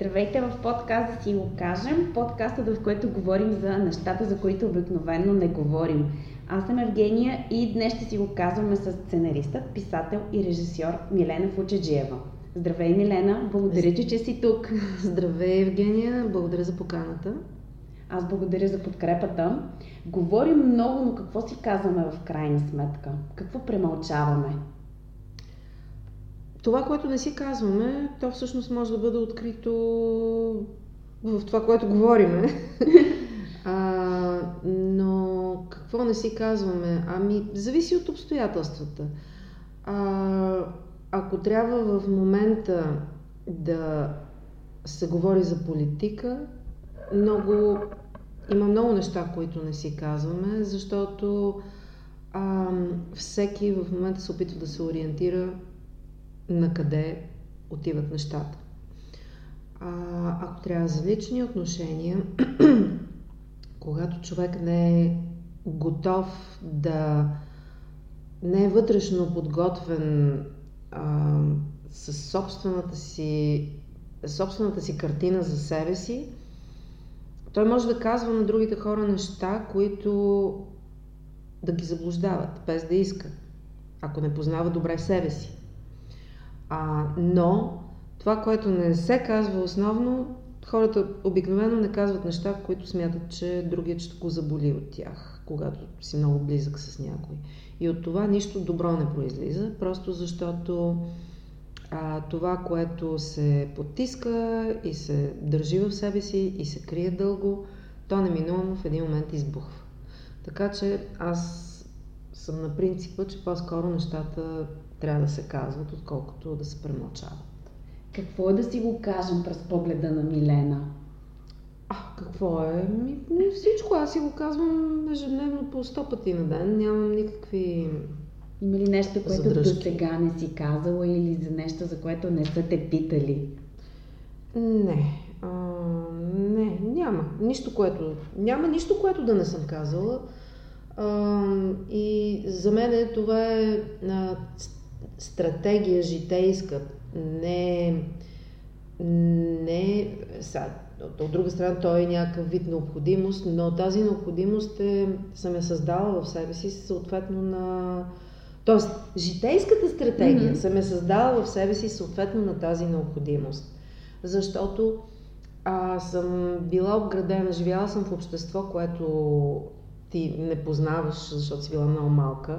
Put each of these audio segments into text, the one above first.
Здравейте в подкаст да си го кажем, подкастът в който говорим за нещата, за които обикновено не говорим. Аз съм Евгения и днес ще си го казваме с сценаристът, писател и режисьор Милена Фучеджиева. Здравей, Милена! Благодаря ти, че си тук. Здравей, Евгения! Благодаря за поканата. Аз благодаря за подкрепата. Говорим много, но какво си казваме в крайна сметка? Какво премълчаваме? Това, което не си казваме, то всъщност може да бъде открито в това, което говориме. а, но какво не си казваме? Ами, зависи от обстоятелствата. А, ако трябва в момента да се говори за политика, много, има много неща, които не си казваме, защото а, всеки в момента се опитва да се ориентира на къде отиват нещата. А, ако трябва за лични отношения, когато човек не е готов да не е вътрешно подготвен а, с собствената си, собствената си картина за себе си, той може да казва на другите хора неща, които да ги заблуждават, без да иска, ако не познава добре себе си. А, но това, което не се казва основно, хората обикновено не казват неща, които смятат, че другият ще го заболи от тях, когато си много близък с някой. И от това нищо добро не произлиза, просто защото а, това, което се потиска и се държи в себе си и се крие дълго, то неминуемо в един момент избухва. Така че аз съм на принципа, че по-скоро нещата трябва да се казват, отколкото да се премълчават. Какво е да си го кажем през погледа на Милена? А, какво е? Ми, всичко. Аз си го казвам ежедневно по сто пъти на ден. Нямам никакви Има ли нещо, което до сега не си казала или за нещо, за което не са те питали? Не. А, не, няма. Нищо, което... Няма нищо, което да не съм казала. А, и за мен това е а, стратегия житейска. Не, не, са, от друга страна, той е някакъв вид необходимост, но тази необходимост е, съм я създала в себе си съответно на... Тоест, житейската стратегия mm-hmm. съм я създала в себе си съответно на тази необходимост. Защото аз съм била обградена, живяла съм в общество, което ти не познаваш, защото си била много малка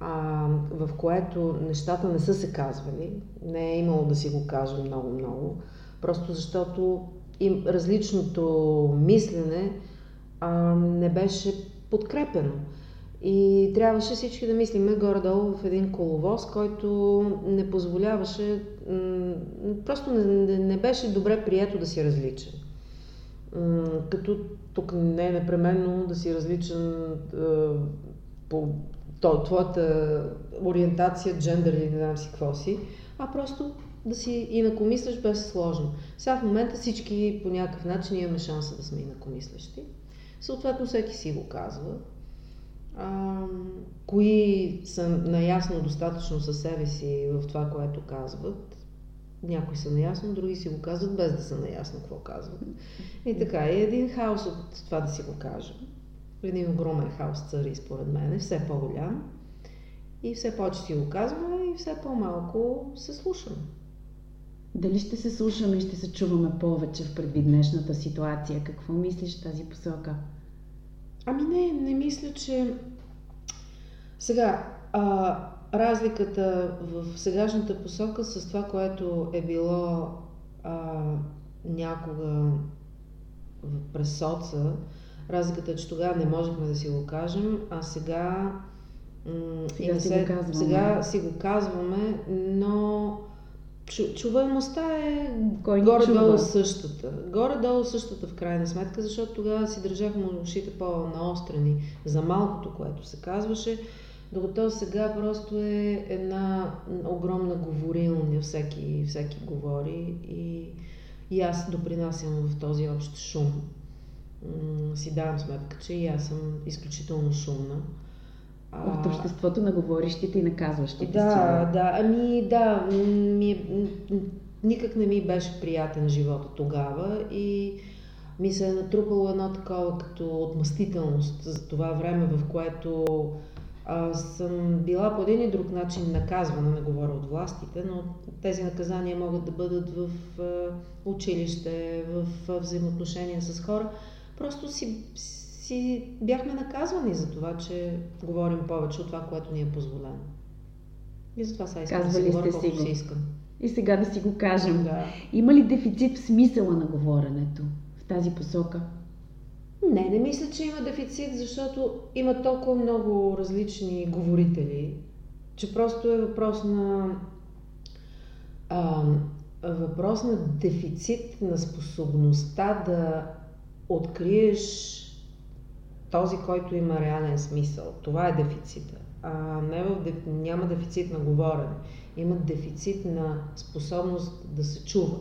а, в което нещата не са се казвали, не е имало да си го кажа много-много, просто защото им различното мислене а, не беше подкрепено. И трябваше всички да мислиме горе-долу в един коловоз, който не позволяваше, просто не, не беше добре прието да си различен. Като тук не е непременно да си различен по то, твоята ориентация, джендър или не знам си какво си, а просто да си инакомисляш без сложно. Сега в момента всички по някакъв начин имаме шанса да сме инакомислещи. Съответно всеки си го казва. А, кои са наясно достатъчно със себе си в това, което казват. Някои са наясно, други си го казват без да са наясно какво казват. И така, и един хаос от това да си го кажем един огромен хаос цари, според мен, все по-голям. И все повече си го казваме и все по-малко се слушаме. Дали ще се слушаме и ще се чуваме повече в предвид днешната ситуация? Какво мислиш в тази посока? Ами не, не мисля, че... Сега, а, разликата в сегашната посока с това, което е било а, някога през соца, Разликата е, че тогава не можехме да си го кажем, а сега, сега, си, се, го казваме. сега си го казваме, но чу, чуваемостта е Кой горе-долу същата. Горе-долу същата в крайна сметка, защото тогава си държахме ушите по-наострени за малкото, което се казваше. Докато сега просто е една огромна говорилня, всеки, всеки говори и, и аз допринасям в този общ шум си давам сметка, че и аз съм изключително шумна. От обществото на говорещите и на казващите да, си. Да, ами да, ми е, никак не ми беше приятен живота тогава и ми се е натрупало едно такова като отмъстителност за това време, в което а, съм била по един и друг начин наказвана, не говоря от властите, но тези наказания могат да бъдат в а, училище, в а, взаимоотношения с хора. Просто си, си бяхме наказвани за това, че говорим повече от това, което ни е позволено. И затова сега искам да си говоря колкото си искам. И сега да си го кажем. Да. Има ли дефицит в смисъла на говоренето в тази посока? Не, не мисля, че има дефицит, защото има толкова много различни говорители, че просто е въпрос на а, въпрос на дефицит на способността да откриеш този, който има реален смисъл. Това е дефицита. А не в, няма дефицит на говорене. Има дефицит на способност да се чува.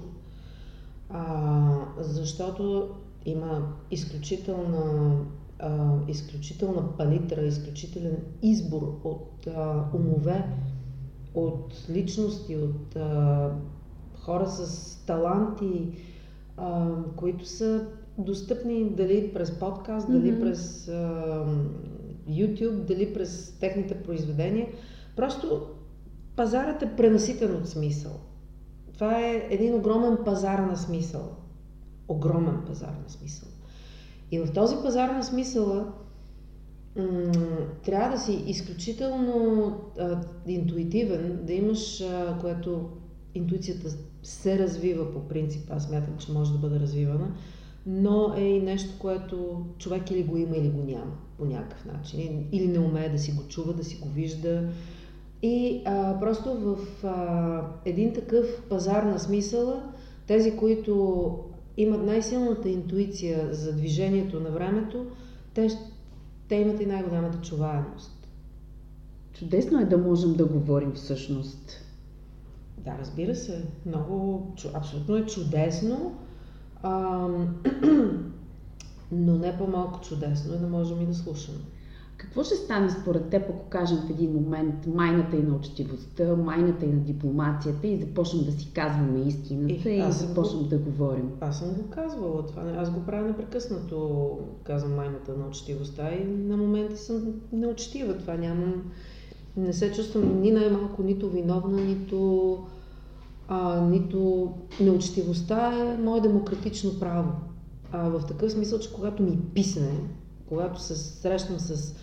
А, защото има изключителна, а, изключителна палитра, изключителен избор от а, умове, от личности, от а, хора с таланти, а, които са достъпни дали през подкаст, mm-hmm. дали през а, YouTube, дали през техните произведения. Просто пазарът е пренаситен от смисъл. Това е един огромен пазар на смисъл огромен пазар на смисъл. И в този пазар на смисъла м- трябва да си изключително а, интуитивен, да имаш, а, което интуицията се развива по принцип, аз смятам, че може да бъде развивана, но е и нещо, което човек или го има, или го няма по някакъв начин. Или не умее да си го чува, да си го вижда. И а, просто в а, един такъв пазар на смисъла, тези, които имат най-силната интуиция за движението на времето, те, те имат и най-голямата чуваемост. Чудесно е да можем да говорим всъщност. Да, разбира се. Много, абсолютно е чудесно. А, но не по-малко чудесно е да можем и да слушаме. Какво ще стане според теб, ако кажем в един момент майната и на учтивостта, майната и на дипломацията и започнем да си казваме истината и, и започнем го... да говорим? Аз съм го казвала това. Аз го правя непрекъснато, казвам майната на учтивостта и на моменти съм неучтива. Това нямам... Не се чувствам ни най-малко нито виновна, нито, а, нито неучтивостта е мое демократично право. А, в такъв смисъл, че когато ми писне, когато се срещам с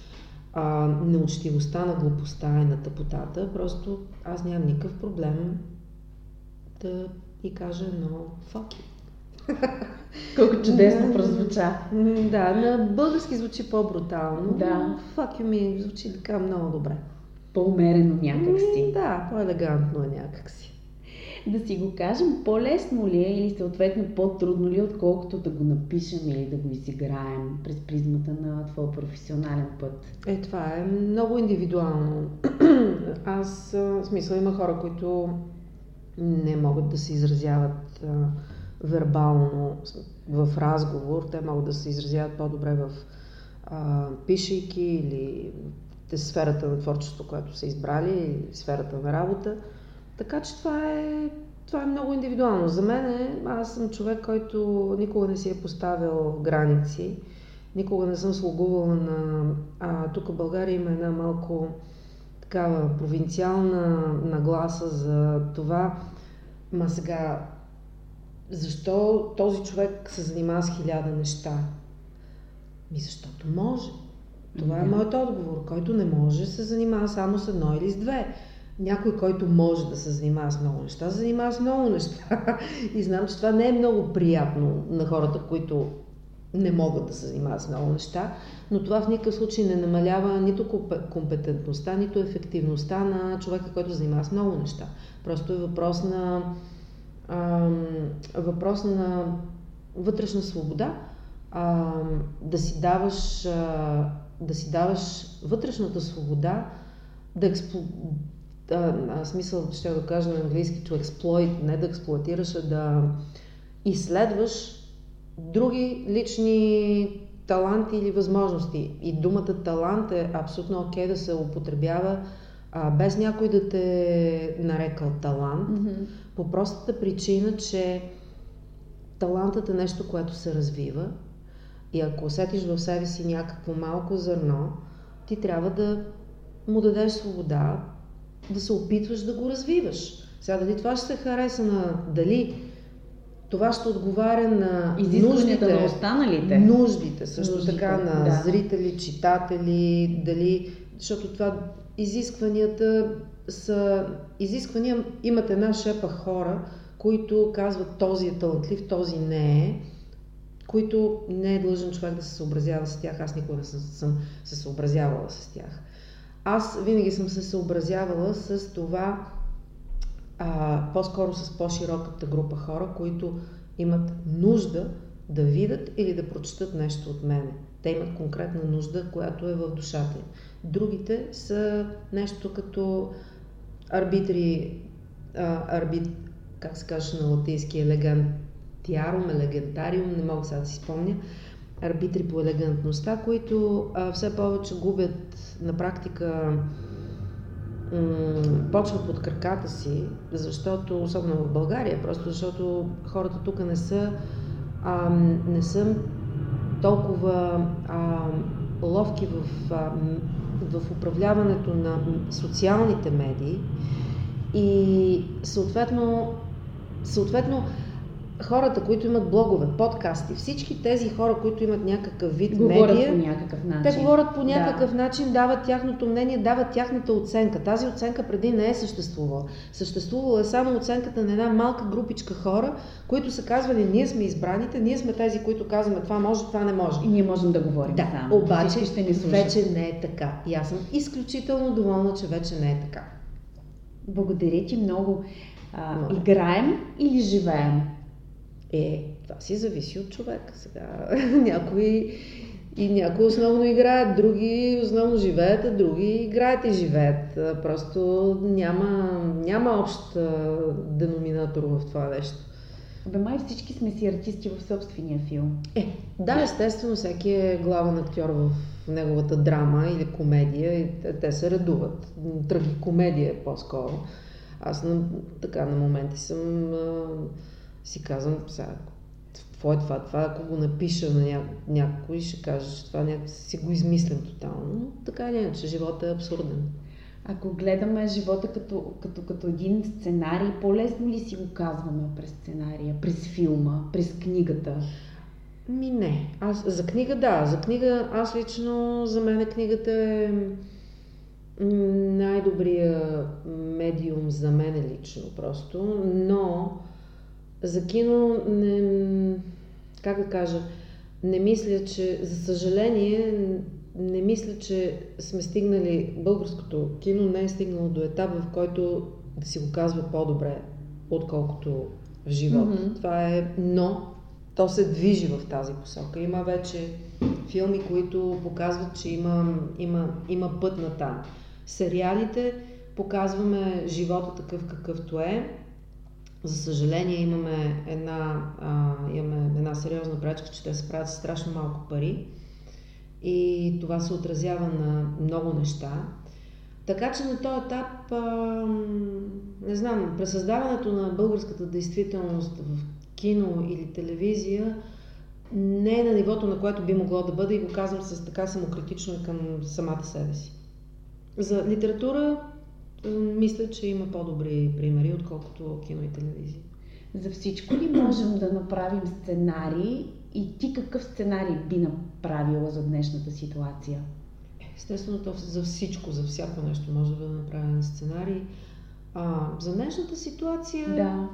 а, неучтивостта на глупостта и на тъпотата, просто аз нямам никакъв проблем да и кажа едно факи. Колко чудесно прозвуча. Да, на български звучи по-брутално. Да. Fuck you ми звучи така много добре. По-умерено някакси. Да, по-елегантно е някакси да си го кажем, по-лесно ли е или съответно по-трудно ли, е, отколкото да го напишем или да го изиграем през призмата на твоя професионален път? Е, това е много индивидуално. Аз, в смисъл, има хора, които не могат да се изразяват вербално в разговор. Те могат да се изразяват по-добре в а, пишейки или сферата на творчество, което са избрали, или сферата на работа. Така че това е, това е много индивидуално. За мен е, аз съм човек, който никога не си е поставил граници, никога не съм слугувала на... А, тук в България има една малко такава провинциална нагласа за това, ма сега, защо този човек се занимава с хиляда неща? Ми защото може. Това е моят отговор. Който не може, се занимава само с едно или с две някой, който може да се занимава с много неща, занимава с много неща. И знам, че това не е много приятно на хората, които не могат да се занимават с много неща, но това в никакъв случай не намалява нито компетентността, нито ефективността на човека, който се занимава с много неща. Просто е въпрос на, ам, въпрос на вътрешна свобода, ам, да си даваш, а, да си даваш вътрешната свобода да, експло, да, смисъл, ще го кажа на английски, to exploit, не да експлуатираш, а да изследваш други лични таланти или възможности. И думата талант е абсолютно окей okay да се употребява а, без някой да те е нарекал талант, Мгм. по простата причина, че талантът е нещо, което се развива и ако усетиш в себе си някакво малко зърно, ти трябва да му дадеш свобода, да се опитваш да го развиваш. Сега дали това ще се хареса на... Дали това ще отговаря на нуждите, на останалите. нуждите също Нуждите, така на да. зрители, читатели, дали... Защото това изискванията са... Изисквания имат една шепа хора, които казват този е талантлив, този не е, които не е длъжен човек да се съобразява с тях. Аз никога не съм, съм се съобразявала с тях. Аз винаги съм се съобразявала с това, а, по-скоро с по-широката група хора, които имат нужда да видят или да прочетат нещо от мене. Те имат конкретна нужда, която е в душата им. Другите са нещо като арбитри, а, арбит, как се каже на латински, елегантиарум, елегантариум, не мога сега да си спомня, арбитри по елегантността, които а, все повече губят на практика почва под краката си, защото, особено в България, просто защото хората тук не са, а, не са толкова а, ловки в, а, в управляването на социалните медии. И съответно, съответно хората, които имат блогове, подкасти, всички тези хора, които имат някакъв вид Говорят медия, по някакъв начин. те говорят по някакъв Да. начин, дават тяхното мнение, дават тяхната оценка. Тази оценка преди не е съществувала. Съществувала е само оценката на една малка групичка хора, които са казвали, ние сме избраните, ние сме тези, които казваме това може, това не може. И ние можем да говорим Да, само. обаче ще ни слушат. вече не е така. И аз съм изключително доволна, че вече не е така. Благодаря ти много. А, Моля. играем или живеем? Е, това си зависи от човека. Сега някои и някои основно играят, други основно живеят, а други играят и живеят. Просто няма, няма общ деноминатор в това нещо. Бе, май всички сме си артисти в собствения филм. Е, да, естествено, всеки е главен актьор в неговата драма или комедия и те, те се редуват. Трагикомедия е по-скоро. Аз на, така на моменти съм а, си казвам, сега, какво е това? Това, ако го напиша на ня, някой, ще каже, че това някак си го измислям тотално. Но така или иначе, живота е абсурден. Ако гледаме живота като, като, като един сценарий, по-лесно ли си го казваме през сценария, през филма, през книгата? Ми не. Аз, за книга да. За книга аз лично, за мен книгата е най-добрия медиум за мен лично просто, но за кино не, как да кажа, не мисля, че, за съжаление, не мисля, че сме стигнали, българското кино не е стигнало до етап, в който да си го казва по-добре, отколкото в живота. Мгм. Това е, но то се движи в тази посока. Има вече филми, които показват, че има, има, има път на там. Сериалите показваме живота такъв какъвто е. За съжаление имаме една, а, имаме една сериозна пречка, че те се правят страшно малко пари и това се отразява на много неща. Така че на този етап, а, не знам, пресъздаването на българската действителност в кино или телевизия не е на нивото, на което би могло да бъде и го казвам с така самокритично към самата себе си. За литература мисля, че има по-добри примери, отколкото кино и телевизия. За всичко ли можем да направим сценарий и ти какъв сценарий би направила за днешната ситуация? Естествено, то за всичко, за всяко нещо може да бъде направен сценарий. А, за днешната ситуация... Да.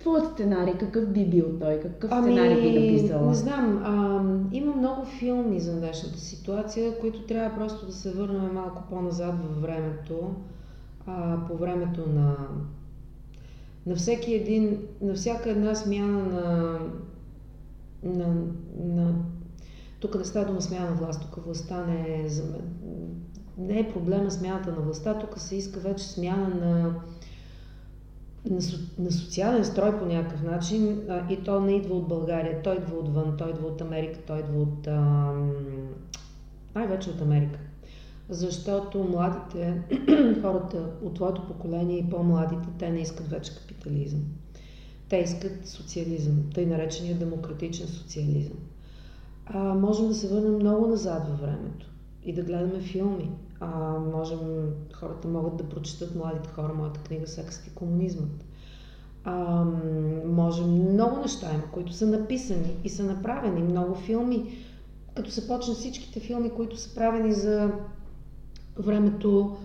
Твоят сценарий, какъв би бил той? Какъв сценарий би написала? Ами, Не знам. А, има много филми за днешната ситуация, които трябва просто да се върнем малко по-назад във времето. А, по времето на, на всеки един, на всяка една смяна на, на, на тук не става дума смяна на власт, тук властта не е за. Не е проблема смяната на властта, тук се иска вече смяна на, на, со, на социален строй по някакъв начин а, и то не идва от България, той идва отвън, той идва от Америка, той идва от... Най-вече от Америка. Защото младите, хората от твоето поколение и по-младите, те не искат вече капитализъм. Те искат социализъм, тъй наречения демократичен социализъм. А, можем да се върнем много назад във времето и да гледаме филми. А, можем, хората могат да прочитат младите хора моята книга Сексът и комунизмът. А, можем много неща има, които са написани и са направени. Много филми, като се почнат всичките филми, които са правени за времето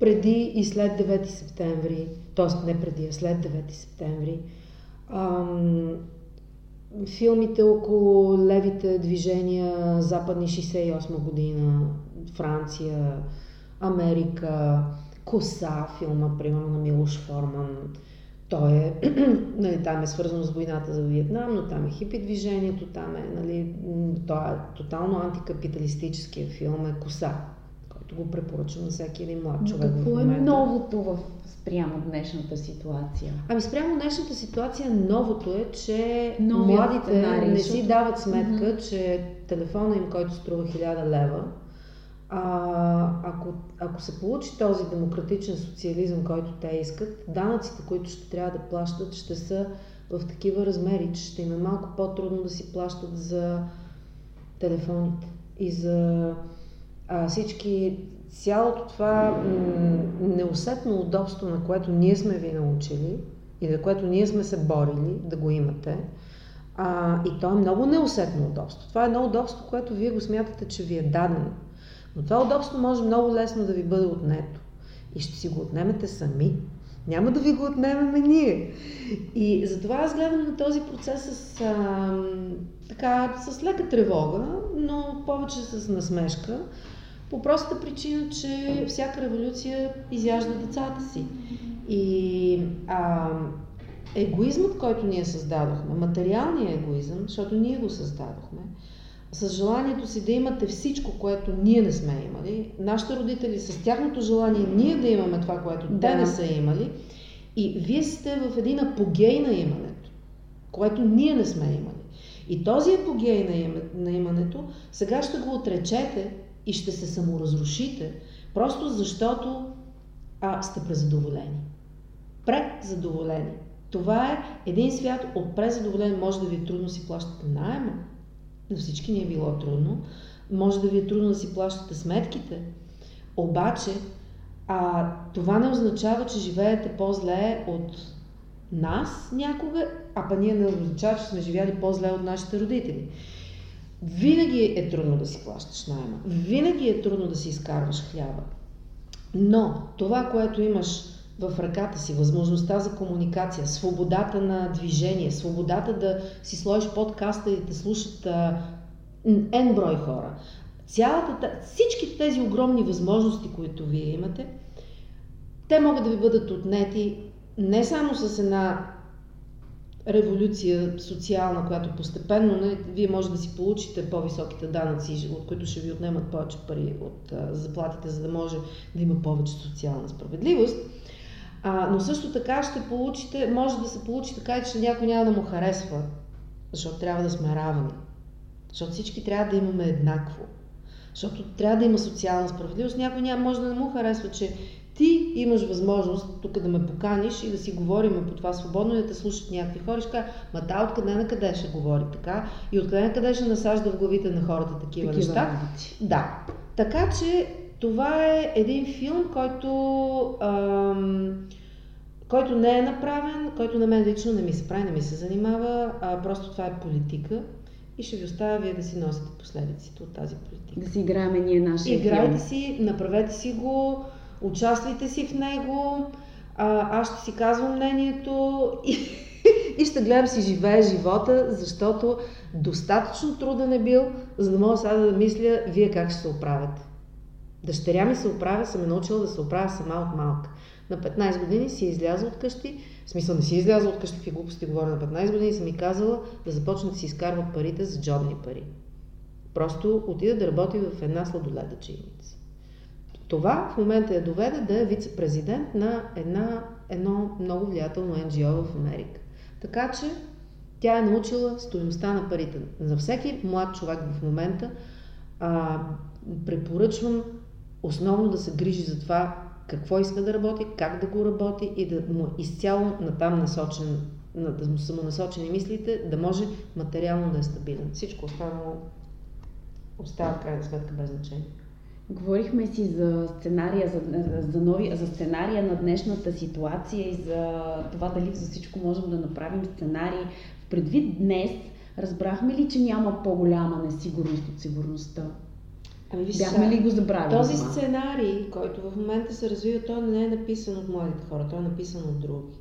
преди и след 9 септември, т.е. не преди, а след 9 септември. Ам, филмите около левите движения, западни 68 година, Франция, Америка, Коса, филма, примерно на Милош Форман. Той е, нали, там е свързано с войната за Виетнам, но там е хипи движението, там е, нали, той е тотално антикапиталистическия филм е Коса, който го препоръчвам на всеки един млад човек. Но какво е новото в спрямо днешната ситуация? Ами спрямо днешната ситуация новото е, че Новият младите сценарий, не си дават сметка, mm-hmm. че телефона им, който струва 1000 лева, а, ако, ако се получи този демократичен социализъм, който те искат, данъците, които ще трябва да плащат, ще са в такива размери, че ще им е малко по-трудно да си плащат за телефоните и за а, всички, цялото това неусетно удобство, на което ние сме ви научили и за което ние сме се борили да го имате. А, и то е много неусетно удобство. Това е едно удобство, което вие го смятате, че ви е дадено. Но това удобство може много лесно да ви бъде отнето. И ще си го отнемете сами. Няма да ви го отнемеме ние. И затова аз гледам на този процес с, а, така, с лека тревога, но повече с насмешка. По простата причина, че всяка революция изяжда децата си. И а, егоизмът, който ние създадохме, материалният егоизъм, защото ние го създадохме, с желанието си да имате всичко, което ние не сме имали, нашите родители с тяхното желание ние да имаме това, което да. те не са имали, и вие сте в един апогей на имането, което ние не сме имали. И този апогей на имането сега ще го отречете и ще се саморазрушите, просто защото а, сте презадоволени. Презадоволени. Това е един свят от презадоволен. Може да ви е трудно си плащате найема, на всички ни е било трудно. Може да ви е трудно да си плащате сметките. Обаче, а, това не означава, че живеете по-зле от нас някога, а па ние не означава, че сме живяли по-зле от нашите родители. Винаги е трудно да си плащаш найема. Винаги е трудно да си изкарваш хляба. Но това, което имаш в ръката си, възможността за комуникация, свободата на движение, свободата да си сложиш подкаста и да слушат N брой хора. Цялата, всички тези огромни възможности, които вие имате, те могат да ви бъдат отнети не само с една революция социална, която постепенно не, вие може да си получите по-високите данъци, от които ще ви отнемат повече пари от а, заплатите, за да може да има повече социална справедливост. А, но също така ще получите, може да се получи така, че някой няма да му харесва, защото трябва да сме равни. Защото всички трябва да имаме еднакво. Защото трябва да има социална справедливост. Някой няма, може да не му харесва, че ти имаш възможност тук да ме поканиш и да си говорим по това свободно и да те слушат някакви хора. Ще кажа, ма та откъде на къде ще говори така и откъде на къде ще насажда в главите на хората такива, такива неща. Работи. Да. Така че това е един филм, който, ам, който не е направен, който на мен лично не ми се прави, не ми се занимава, а просто това е политика и ще ви оставя вие да си носите последиците от тази политика. Да си играем ние нашия Играйте филм. си, направете си го, участвайте си в него, а, аз ще си казвам мнението и, и ще гледам си живее живота, защото достатъчно труден е бил, за да мога сега да мисля вие как ще се оправяте. Дъщеря ми се оправя, съм е научила да се оправя сама от малка. На 15 години си е излязла от къщи, в смисъл не си е излязла от къщи, какви глупости говоря на 15 години, съм ми казала да започне да си изкарва парите за джобни пари. Просто отида да работи в една сладоледачийница. Това в момента я доведе да е вице-президент на една, едно много влиятелно NGO в Америка. Така че тя е научила стоеността на парите. За всеки млад човек в момента а, препоръчвам основно да се грижи за това какво иска да работи, как да го работи и да му изцяло натам насочен, да му самонасочени мислите, да може материално да е стабилен. Всичко останало остава в крайна сметка без значение. Говорихме си за сценария, за, за, нови, за сценария на днешната ситуация и за това дали за всичко можем да направим сценарий. Предвид днес, разбрахме ли, че няма по-голяма несигурност от сигурността? Ами, виж, Бяхме ли го забравили? Този сценарий, който в момента се развива, той не е написан от младите хора, той е написан от други.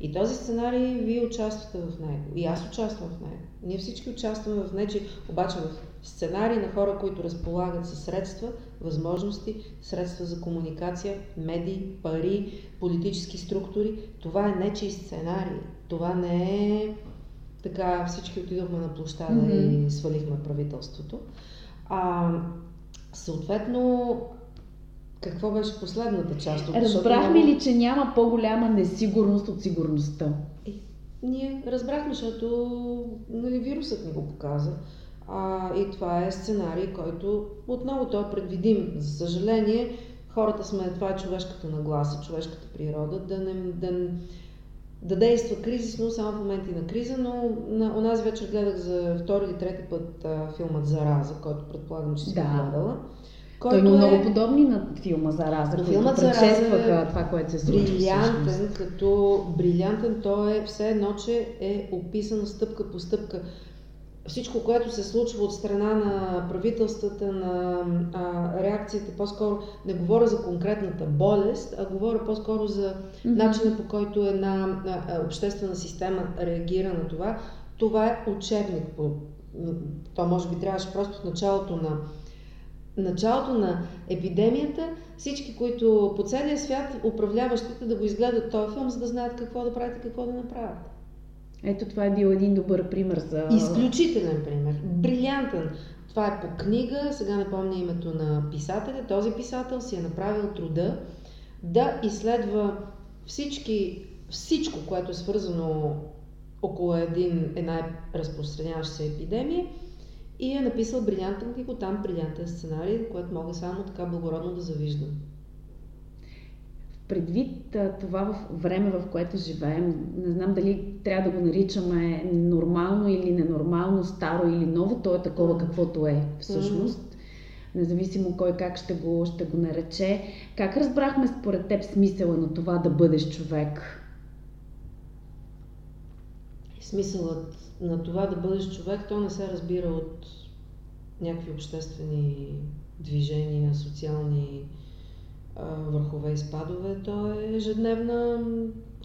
И този сценарий вие участвате в него. И аз участвам в него. Ние всички участваме в него, обаче в сценарий на хора, които разполагат със средства, възможности, средства за комуникация, медии, пари, политически структури. Това е нечи сценарий. Това не е така всички отидохме на площада mm-hmm. и свалихме правителството. А, съответно, какво беше последната част от Разбрахме много... ли, че няма по-голяма несигурност от сигурността? Е, ние разбрахме, защото нали, вирусът ни го показа. А, и това е сценарий, който отново той е предвидим. За съжаление, хората сме, това е човешката нагласа, човешката природа, да не, да, да действа кризисно само в моменти на криза, но на онази вечер гледах за втори или трети път а, филмът Зараза, който предполагам, че си да. гледала. Който Той е... много подобни на филма Зараза, които филмът предшестваха е това, което се случва. Брилянтен, всъщност. като брилянтен, той е все едно, че е описан стъпка по стъпка всичко, което се случва от страна на правителствата, на а, реакциите, по-скоро не говоря за конкретната болест, а говоря по-скоро за начина по който една а, обществена система реагира на това. Това е учебник. По, то може би трябваше просто в началото на началото на епидемията, всички, които по целия свят, управляващите да го изгледат този филм, за да знаят какво да правят и какво да направят. Ето това е бил един добър пример за... Изключителен пример. Брилянтен. Това е по книга, сега не помня името на писателя. Този писател си е направил труда да изследва всички, всичко, което е свързано около един, една разпространяваща се епидемия и е написал брилянтен книга, там брилянтен сценарий, което мога само така благородно да завиждам предвид това в време, в което живеем, не знам дали трябва да го наричаме нормално или ненормално, старо или ново, то е такова каквото е всъщност. Независимо кой как ще го, ще го нарече. Как разбрахме според теб смисъла на това да бъдеш човек? Смисълът на това да бъдеш човек, то не се разбира от някакви обществени движения, социални върхове и спадове, то е ежедневна,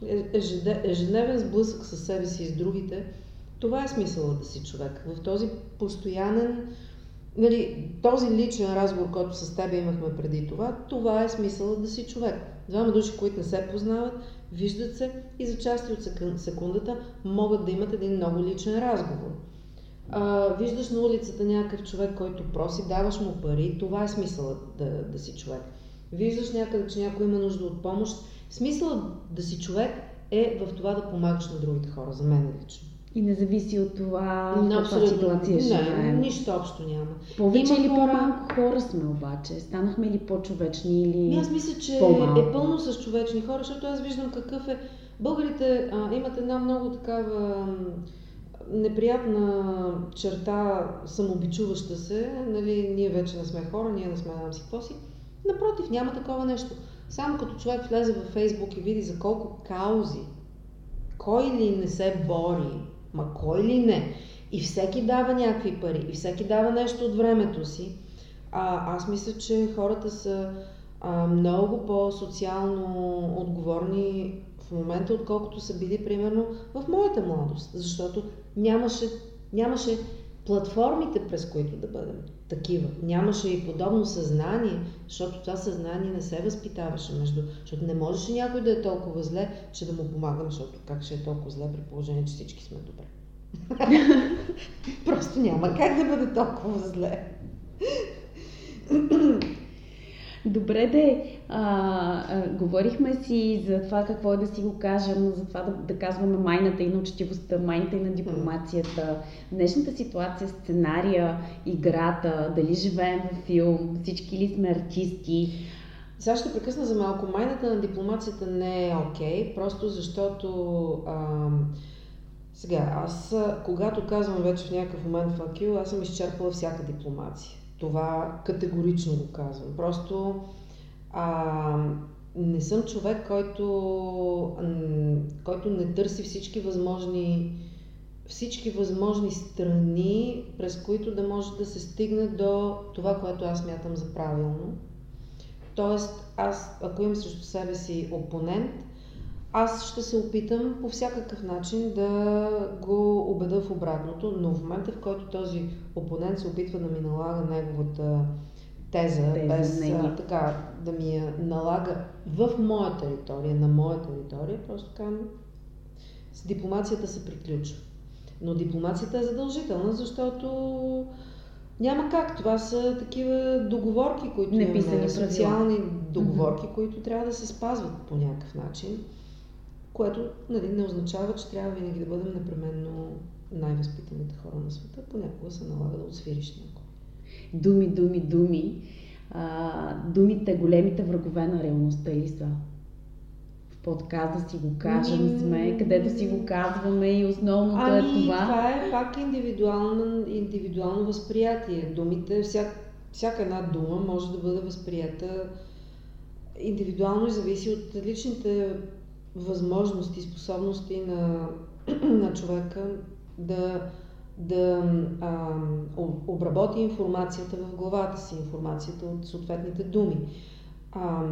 е, ежедневен сблъсък със себе си и с другите. Това е смисъла да си човек. В този постоянен, нали, този личен разговор, който с теб имахме преди това, това е смисъла да си човек. Двама души, които не се познават, виждат се и за части от секундата могат да имат един много личен разговор. А, виждаш на улицата някакъв човек, който проси, даваш му пари, това е смисъла да, да си човек виждаш някъде, че някой има нужда от помощ. Смисълът да си човек е в това да помагаш на другите хора, за мен лично. И не зависи от това в каква ситуация живеем. Не, нищо общо няма. Повече Има или хора... по-малко хора сме обаче? Станахме ли по-човечни или Аз мисля, че по-малко? е пълно с човечни хора, защото аз виждам какъв е... Българите а, имат една много такава неприятна черта, самообичуваща се. Нали, ние вече не сме хора, ние не сме нам си какво си. Напротив, няма такова нещо. Само като човек влезе във Фейсбук и види за колко каузи, кой ли не се бори, ма кой ли не, и всеки дава някакви пари, и всеки дава нещо от времето си, а, аз мисля, че хората са а, много по-социално отговорни в момента, отколкото са били, примерно, в моята младост. Защото нямаше, нямаше платформите, през които да бъдем такива. Нямаше и подобно съзнание, защото това съзнание не се възпитаваше между... Защото не можеше някой да е толкова зле, че да му помагам, защото как ще е толкова зле при положение, че всички сме добре. Просто няма как да бъде толкова зле. Добре де, а, говорихме си за това какво е да си го кажем, за това да, да казваме майната и на учтивостта, майната и на дипломацията. Днешната ситуация, сценария, играта, дали живеем в филм, всички ли сме артисти. Сега ще прекъсна за малко. Майната на дипломацията не е окей, okay, просто защото а, сега, аз когато казвам вече в някакъв момент fuck аз съм изчерпала всяка дипломация. Това категорично го казвам. Просто а, не съм човек, който, който не търси всички възможни всички възможни страни, през които да може да се стигне до това, което аз мятам за правилно. Тоест, аз, ако имам срещу себе си опонент, аз ще се опитам по всякакъв начин да го убеда в обратното, но в момента, в който този опонент се опитва да ми налага неговата теза, теза без а, така да ми я налага в моя територия, на моя територия, просто така с дипломацията се приключва. Но дипломацията е задължителна, защото няма как. Това са такива договорки, които Неписани имаме, социални договорки, mm-hmm. които трябва да се спазват по някакъв начин което нали, не означава, че трябва винаги да бъдем непременно най-възпитаните хора на света. Понякога се налага да отсвириш някой. Думи, думи, думи. А, думите големите врагове на реалността ли са? В подкаст да си го кажем сме, където си го казваме и основното ами, е това. това е пак индивидуално, индивидуално възприятие. Думите, всяка, всяка една дума може да бъде възприята индивидуално и зависи от личните възможности, способности на, на човека да, да а, обработи информацията в главата си, информацията от съответните думи. А,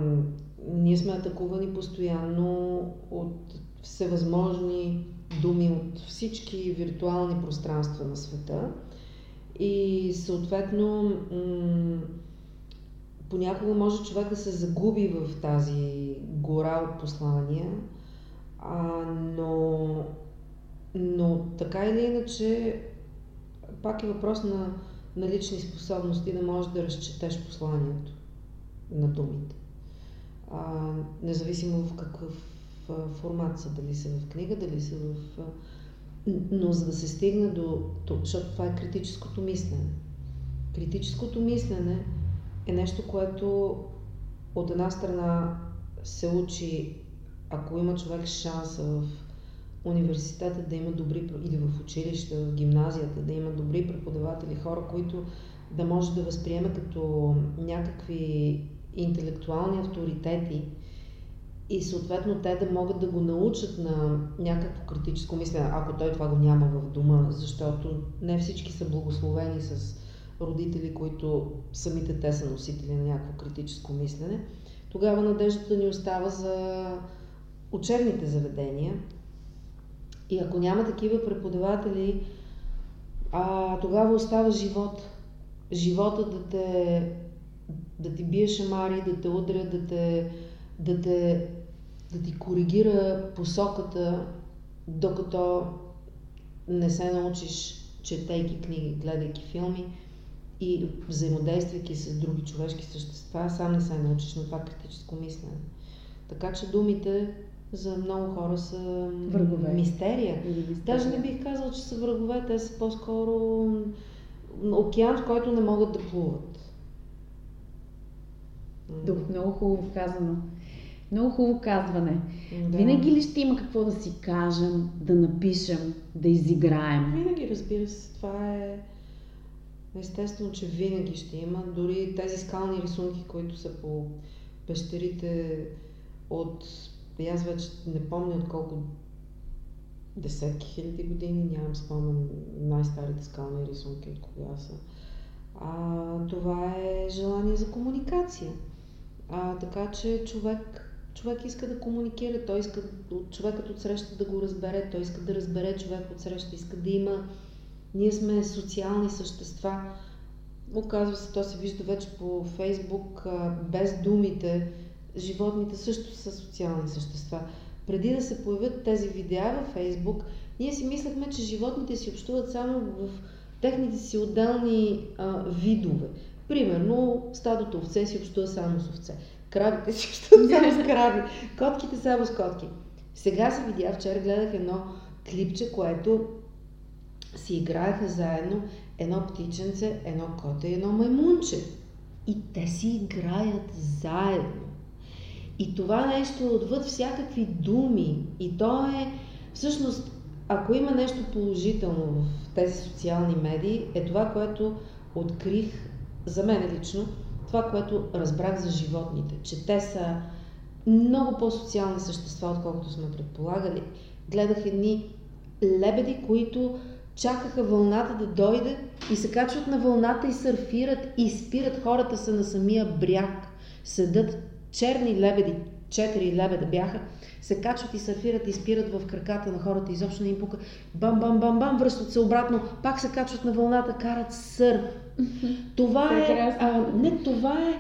ние сме атакувани постоянно от всевъзможни думи от всички виртуални пространства на света и съответно понякога може човек да се загуби в тази гора от послания а, но, но така или иначе, пак е въпрос на, на лични способности да можеш да разчетеш посланието на думите. А, независимо в какъв формат са, дали са в книга, дали са в... Но за да се стигне до... Защото това е критическото мислене. Критическото мислене е нещо, което от една страна се учи ако има човек шанса в университета да има добри, или в училище, в гимназията, да има добри преподаватели, хора, които да може да възприеме като някакви интелектуални авторитети и съответно те да могат да го научат на някакво критическо мислене, ако той това го няма в дома, защото не всички са благословени с родители, които самите те са носители на някакво критическо мислене, тогава надеждата ни остава за учебните заведения. И ако няма такива преподаватели, а, тогава остава живот. Живота да те да ти бие шамари, да те удря, да те, да те да ти коригира посоката, докато не се научиш, четейки книги, гледайки филми и взаимодействайки с други човешки същества, сам не се научиш на това критическо мислене. Така че думите за много хора са врагове. Мистерия. мистерия. Даже не бих казал, че са врагове, те са по-скоро океан, в който не могат да плуват. Дух, много хубаво казано. Много хубаво казване. Да. Винаги ли ще има какво да си кажем, да напишем, да изиграем? Винаги, разбира се. Това е естествено, че винаги ще има. Дори тези скални рисунки, които са по пещерите от и аз вече не помня от колко десетки хиляди години, нямам спомен най-старите скални рисунки от кога са. А, това е желание за комуникация. А, така че човек, човек иска да комуникира, той иска човекът от среща да го разбере, той иска да разбере човек от среща, иска да има. Ние сме социални същества. Оказва се, то се вижда вече по Фейсбук, без думите, животните също са социални същества. Преди да се появят тези видеа във Фейсбук, ние си мислехме, че животните си общуват само в техните си отделни а, видове. Примерно, стадото овце си общува само с овце. Кравите си общуват само с крави. Котките само с котки. Сега се видя, вчера гледах едно клипче, което си играеха заедно едно птиченце, едно коте и едно маймунче. И те си играят заедно. И това нещо е отвъд всякакви думи. И то е, всъщност, ако има нещо положително в тези социални медии, е това, което открих за мен лично, това, което разбрах за животните, че те са много по-социални същества, отколкото сме предполагали. Гледах едни лебеди, които чакаха вълната да дойде и се качват на вълната и сърфират и спират. Хората са на самия бряг. Седат черни лебеди, четири лебеда бяха, се качват и сърфират и спират в краката на хората, изобщо не им пука. Бам, бам, бам, бам, връщат се обратно, пак се качват на вълната, карат сърф. Това е, а, не, това е,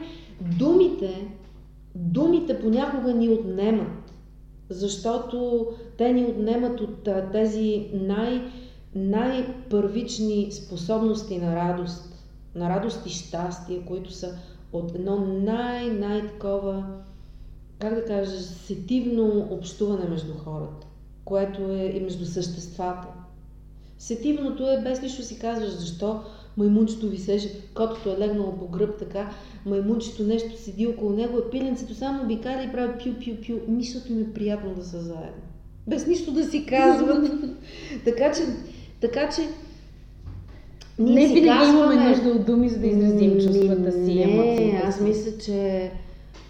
думите, думите понякога ни отнемат, защото те ни отнемат от а, тези най- най-първични способности на радост, на радост и щастие, които са от едно най-най-такова, как да кажа, сетивно общуване между хората, което е и между съществата. Сетивното е без нищо си казваш защо маймунчето висеше, котото е легнало по гръб така, маймунчето нещо седи около него, а пиленцето само обикаля и прави пю-пю-пю. Мислото им е приятно да са заедно. Без нищо да си казват. така че така че ние не винаги казваме... имаме нужда от думи, за да изразим чувствата си, не, емоциите аз мисля, че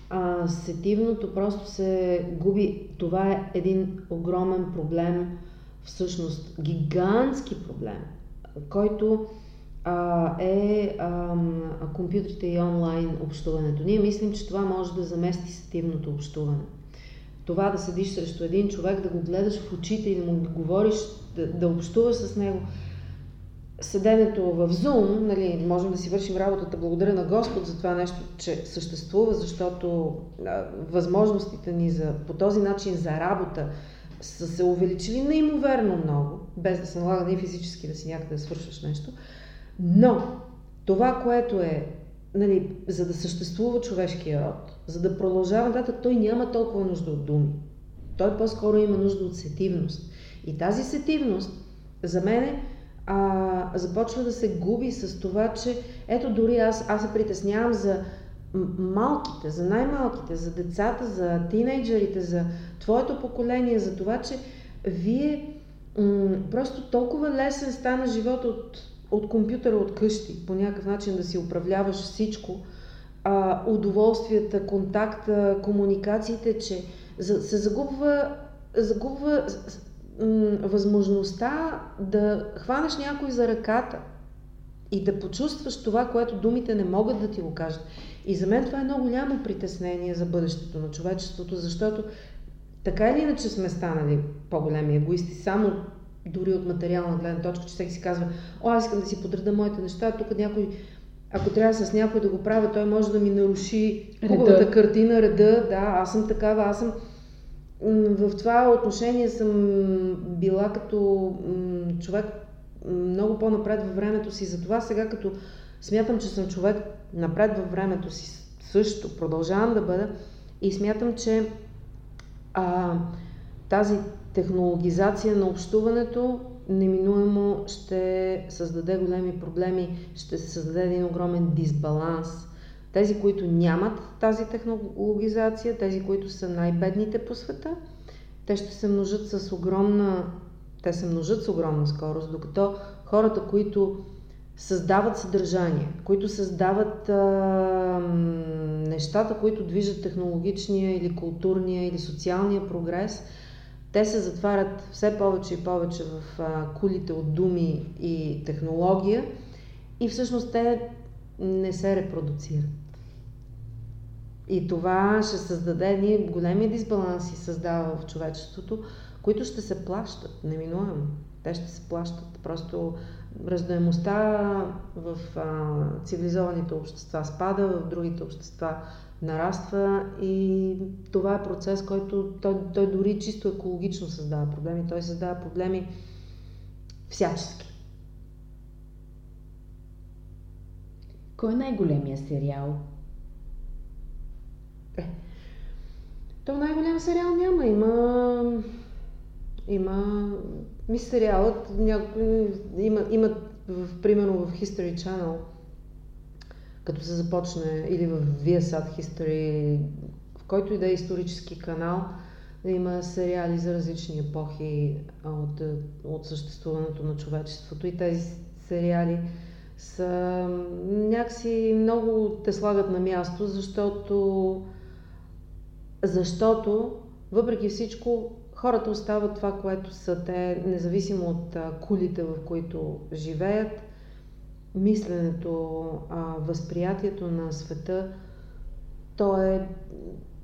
а, сетивното просто се губи. Това е един огромен проблем, всъщност гигантски проблем, който а, е а, компютрите и онлайн общуването. Ние мислим, че това може да замести сетивното общуване. Това да седиш срещу един човек, да го гледаш в очите и да му говориш да, да общуваш с него. Седенето в Zoom, нали, можем да си вършим работата благодаря на Господ за това нещо, че съществува, защото а, възможностите ни за, по този начин за работа са се увеличили неимоверно много, без да се налага ни физически да си някъде да свършваш нещо. Но това, което е, нали, за да съществува човешкия род, за да продължава нататък, той няма толкова нужда от думи. Той по-скоро има нужда от сетивност. И тази сетивност за мен а, започва да се губи с това, че ето дори аз, аз се притеснявам за малките, за най-малките, за децата, за тинейджерите, за твоето поколение, за това, че вие м- просто толкова лесен стана живот от, от компютъра, от къщи, по някакъв начин да си управляваш всичко, а, удоволствията, контакта, комуникациите, че за, се загубва, загубва възможността да хванеш някой за ръката и да почувстваш това, което думите не могат да ти го кажат. И за мен това е много голямо притеснение за бъдещето на човечеството, защото така или иначе сме станали по-големи егоисти, само дори от материална гледна точка, че всеки си казва, о, аз искам да си подреда моите неща, тук някой, ако трябва с някой да го правя, той може да ми наруши хубавата картина, реда, да, аз съм такава, аз съм в това отношение съм била като човек много по-напред във времето си. Затова сега като смятам, че съм човек напред във времето си също, продължавам да бъда и смятам, че а, тази технологизация на общуването неминуемо ще създаде големи проблеми, ще се създаде един огромен дисбаланс тези, които нямат тази технологизация, тези, които са най-бедните по света, те ще се множат с огромна, те се множат с огромна скорост, докато хората, които създават съдържание, които създават а, нещата, които движат технологичния или културния или социалния прогрес, те се затварят все повече и повече в а, кулите от думи и технология и всъщност те не се репродуцират. И това ще създаде едни големи дисбаланси, създава в човечеството, които ще се плащат, неминуемо. Те ще се плащат. Просто раждаемостта в а, цивилизованите общества спада, в другите общества нараства и това е процес, който той, той дори чисто екологично създава проблеми. Той създава проблеми всячески. Кой е най-големия сериал? То най-голям сериал няма. Има... Има... Ми сериалът, някой, има, има в, примерно в History Channel, като се започне, или в Viasat History, в който и да е исторически канал, да има сериали за различни епохи от, от съществуването на човечеството. И тези сериали са някакси много те слагат на място, защото защото въпреки всичко хората остават това, което са те, независимо от кулите, в които живеят, мисленето, възприятието на света, то е,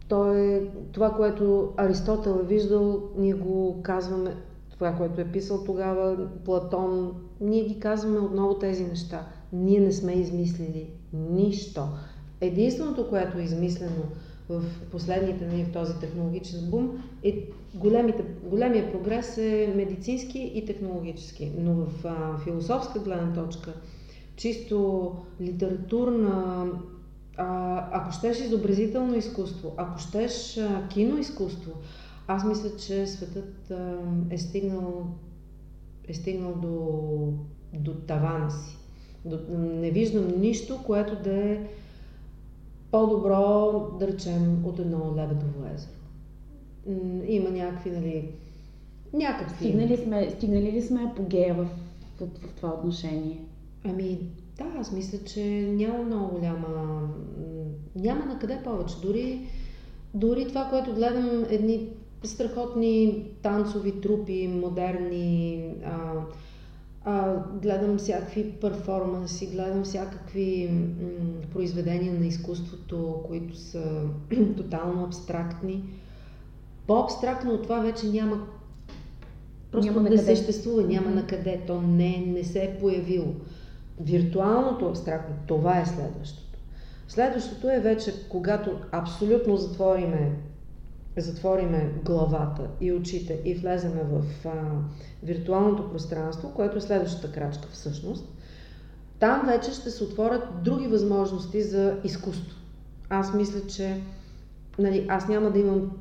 то е това, което Аристотел е виждал, ние го казваме, това, което е писал тогава Платон, ние ги казваме отново тези неща. Ние не сме измислили нищо. Единственото, което е измислено в последните дни в този технологичен бум, е големите, големия прогрес е медицински и технологически. Но в а, философска гледна точка, чисто литературна, а, ако щеш изобразително изкуство, ако щеш а, киноизкуство, аз мисля, че светът а, е стигнал, е стигнал до, до тавана си. До, не виждам нищо, което да е по-добро, да речем, от едно лебедово езеро. Има някакви, нали, някакви... Стигнали, сме, стигнали ли сме апогея в, в, в това отношение? Ами, да, аз мисля, че няма много голяма... Няма на къде повече. Дори, дори това, което гледам, едни страхотни танцови трупи, модерни, а, а, гледам всякакви перформанси, гледам всякакви м- произведения на изкуството, които са тотално абстрактни. По-абстрактно от това вече няма просто няма да съществува, няма mm-hmm. на къде, то не, не се е появило. Виртуалното абстрактно, това е следващото. Следващото е вече, когато абсолютно затвориме затвориме главата и очите и влеземе в а, виртуалното пространство, което е следващата крачка всъщност, там вече ще се отворят други възможности за изкуство. Аз мисля, че нали, аз няма да имам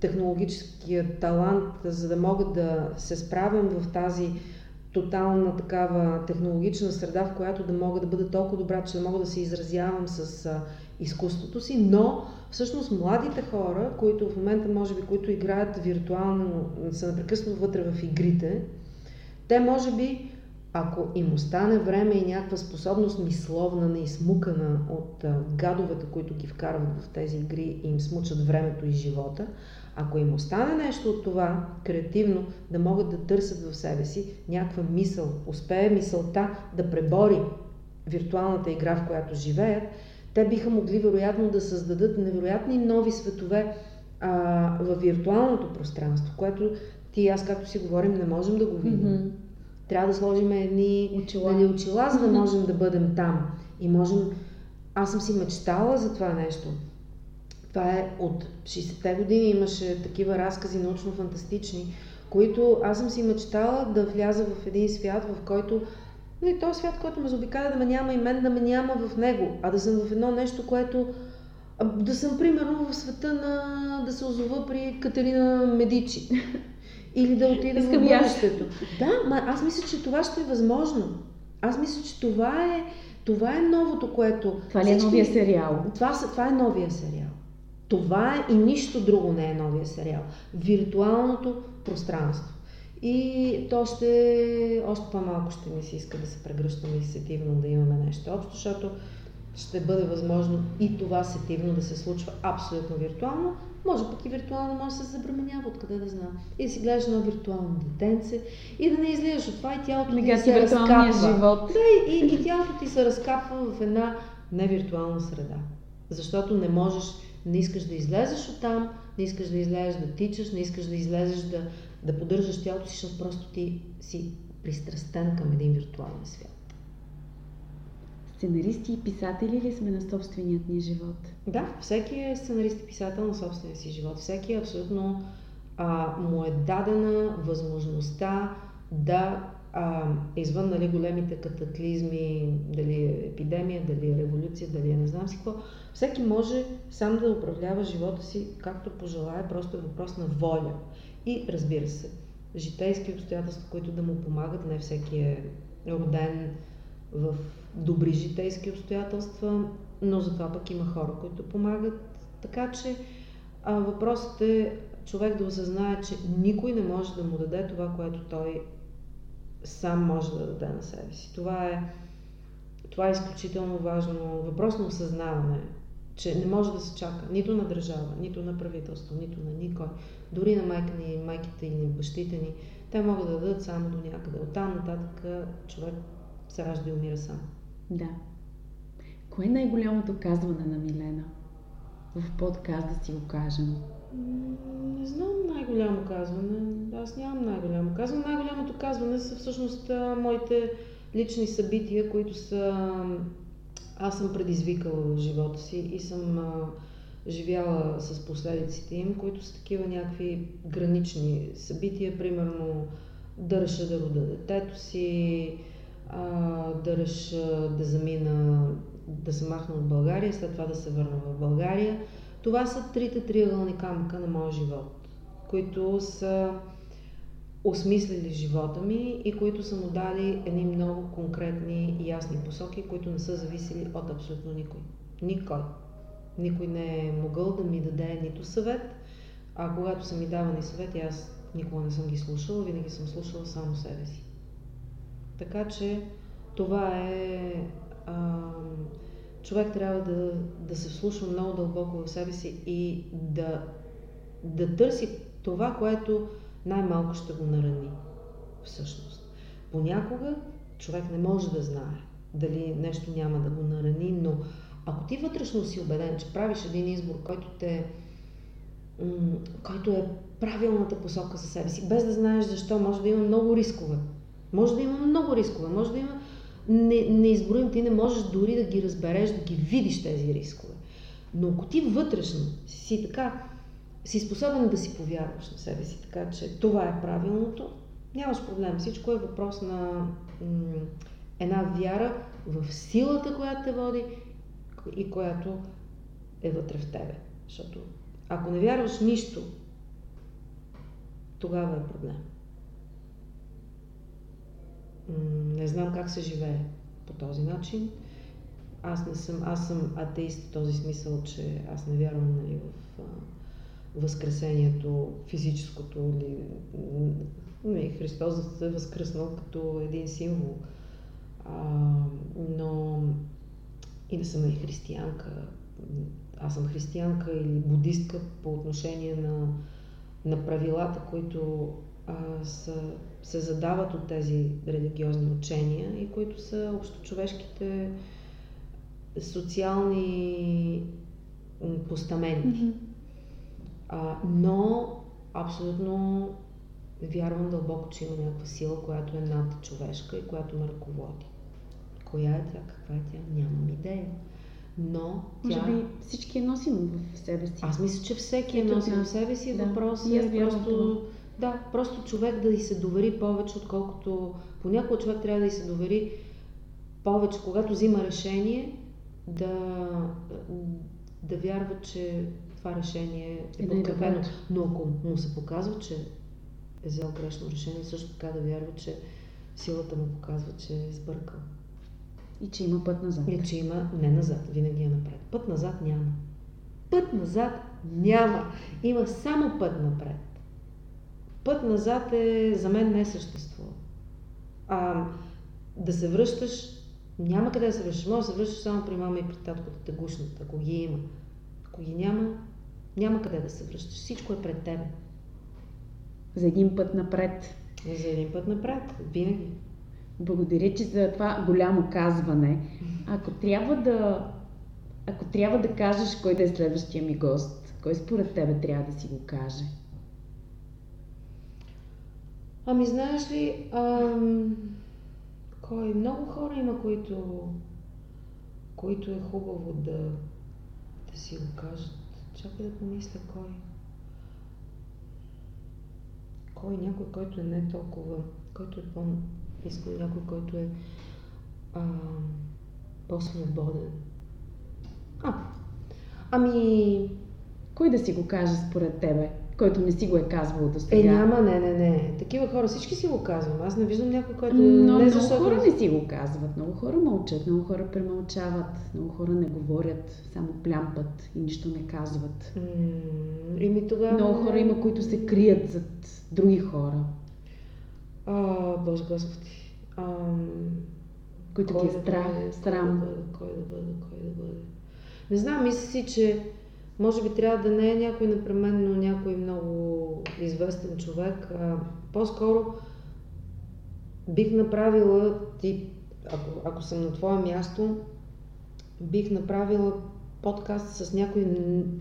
технологическия талант, за да мога да се справям в тази тотална такава технологична среда, в която да мога да бъда толкова добра, че да мога да се изразявам с изкуството си, но всъщност младите хора, които в момента може би, които играят виртуално, са непрекъснато вътре в игрите, те може би, ако им остане време и някаква способност мисловна, неизмукана от гадовете, които ги вкарват в тези игри и им смучат времето и живота, ако им остане нещо от това, креативно, да могат да търсят в себе си някаква мисъл, успее мисълта да пребори виртуалната игра, в която живеят, те биха могли вероятно да създадат невероятни нови светове а, в виртуалното пространство, което ти и аз, както си говорим, не можем да го видим. Mm-hmm. Трябва да сложим едни очила. Нали, очила, за да можем да бъдем там. И можем... Аз съм си мечтала за това нещо. Това е от 60-те години имаше такива разкази научно-фантастични, които аз съм си мечтала да вляза в един свят, в който Нали, този свят, който ме заобикаля, да ме няма и мен да ме няма в него, а да съм в едно нещо, което да съм примерно в света на да се озова при Катерина Медичи. Или да отида в бъдещето. Да, ма аз мисля, че това ще е възможно. Аз мисля, че това е, това е новото, което... Това ли е новия сериал? Това, това е новия сериал. Това е и нищо друго не е новия сериал. Виртуалното пространство. И то ще, още по-малко ще ми се иска да се прегръщаме и сетивно да имаме нещо общо, защото ще бъде възможно и това сетивно да се случва абсолютно виртуално. Може пък и виртуално може да се забременява, откъде да знам. И да си гледаш едно виртуално детенце и да не излизаш от това и тялото ти се разкапва. Живот. Да, и, и тялото ти се разкапва в една невиртуална среда. Защото не можеш, не искаш да излезеш от там, не искаш да излезеш да тичаш, не искаш да излезеш да да поддържаш тялото си, защото просто ти си пристрастен към един виртуален свят. Сценаристи и писатели ли сме на собственият ни живот? Да, всеки е сценарист и писател на собствения си живот. Всеки е абсолютно а, му е дадена възможността да а, извън нали, големите катаклизми, дали е епидемия, дали е революция, дали е не знам си какво, всеки може сам да управлява живота си както пожелая, просто е въпрос на воля. И разбира се, житейски обстоятелства, които да му помагат, не всеки е роден в добри житейски обстоятелства, но затова пък има хора, които помагат. Така че а, въпросът е човек да осъзнае, че никой не може да му даде това, което той сам може да даде на себе си. Това е, това е изключително важно. Въпрос на осъзнаване, че не може да се чака нито на държава, нито на правителство, нито на никой. Дори на майка ни, майките и бащите ни. Те могат да дадат само до някъде. Оттам нататък човек се ражда и умира сам. Да. Кое е най-голямото казване на Милена? В подкаст да си го кажем. Не знам най-голямо казване. Аз нямам най-голямо казване. Най-голямото казване са всъщност моите лични събития, които са... Аз съм предизвикала в живота си и съм а, живяла с последиците им, които са такива някакви гранични събития, примерно да реша да рода детето си, а, да реша да замина, да се махна от България, след това да се върна в България. Това са трите триъгълни камъка на моя живот, които са осмислили живота ми и които са му дали едни много конкретни и ясни посоки, които не са зависели от абсолютно никой. Никой. Никой не е могъл да ми даде нито съвет, а когато са ми давани съвети, аз никога не съм ги слушала, винаги съм слушала само себе си. Така че това е ам, човек трябва да, да се вслушва много дълбоко в себе си и да, да търси това, което най-малко ще го нарани. Всъщност. Понякога човек не може да знае дали нещо няма да го нарани, но ако ти вътрешно си убеден, че правиш един избор, който те който е правилната посока за себе си, без да знаеш защо, може да има много рискове. Може да има много рискове, може да има не, не изброим, ти не можеш дори да ги разбереш, да ги видиш тези рискове. Но ако ти вътрешно си така, си способен да си повярваш на себе си, така че това е правилното, нямаш проблем. Всичко е въпрос на м- една вяра в силата, която те води и която е вътре в тебе. Защото ако не вярваш нищо, тогава е проблем не знам как се живее по този начин. Аз не съм, аз съм атеист в този смисъл, че аз не вярвам нали, в възкресението, физическото или не, Христос да е възкръснал като един символ. А, но и не съм и християнка. Аз съм християнка или будистка по отношение на, на правилата, които а, са, се задават от тези религиозни учения и които са общочовешките социални постаменти. Mm-hmm. А, но абсолютно вярвам дълбоко, че има някаква сила, която е над човешка и която ме ръководи. Коя е тя, каква е тя, нямам идея. Но Може тя... би всички е носим в себе си. Аз мисля, че всеки е носим в себе си. Да. Въпрос е просто да, просто човек да й се довери повече, отколкото понякога човек трябва да й се довери повече, когато взима решение, да, да вярва, че това решение е подкрепено. Но ако му се показва, че е взел грешно решение, също така да вярва, че силата му показва, че е сбъркал. И че има път назад. И че има не назад, винаги е напред. Път назад няма. Път назад няма. Има само път напред път назад е за мен не съществува. А да се връщаш, няма къде да се връщаш. Може да се връщаш само при мама и при татко да те гушнат, ако ги има. Ако ги няма, няма къде да се връщаш. Всичко е пред теб. За един път напред. За един път напред, винаги. Благодаря, че за това голямо казване. Ако трябва да, ако трябва да кажеш кой да е следващия ми гост, кой според тебе трябва да си го каже? Ами знаеш ли, ам, кой? Много хора има, които, които е хубаво да, да си го кажат. Чакай да помисля кой. Кой? Някой, който е не толкова, който е по, Искам някой, който е а, по-свободен. А, ами... Кой да си го каже според тебе? Който не си го е казвал до сега. Е, няма, не, не, не. Такива хора всички си го казвам. Аз не виждам някой, който... Но не, много хора не си го казват. Много хора мълчат, много хора премълчават, много хора не говорят, само плямпат и нищо не казват. И ми тогава... Много хора има, които се крият зад други хора. А, Боже Господи. А, които ти е страх, бъде, срам. Кой да бъде, кой да бъде, кой да бъде. Не знам, мисля си, че може би трябва да не е някой непременно някой много известен човек. А, по-скоро бих направила, ти, ако, ако съм на твое място, бих направила подкаст с някой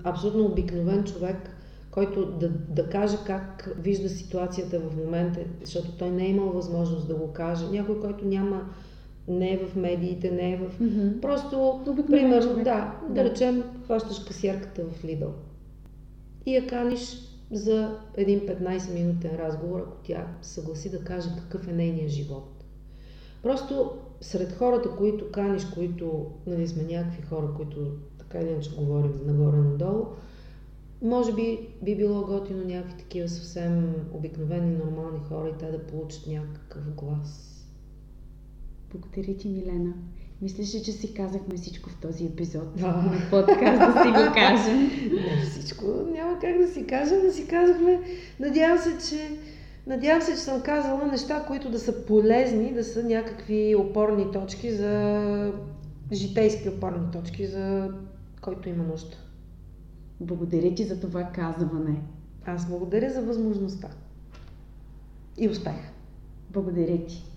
абсолютно обикновен човек, който да, да каже как вижда ситуацията в момента, защото той не е имал възможност да го каже. Някой, който няма не е в медиите, не е в... Mm-hmm. Просто, примерно, да, да, да речем, хващаш касиерката в Лидъл и я каниш за един 15-минутен разговор, ако тя съгласи да каже какъв е нейният живот. Просто сред хората, които каниш, които нали, сме някакви хора, които така или иначе говорим нагоре-надолу, може би би било готино някакви такива съвсем обикновени, нормални хора и те да получат някакъв глас. Благодаря ти, Милена. Мислиш ли, че си казахме всичко в този епизод да. на подкаст, да си го кажем? Не всичко, няма как да си кажем, да си казахме. Надявам се, че Надявам се, че съм казала неща, които да са полезни, да са някакви опорни точки за житейски опорни точки, за който има нужда. Благодаря ти за това казване. Аз благодаря за възможността. И успех. Благодаря ти.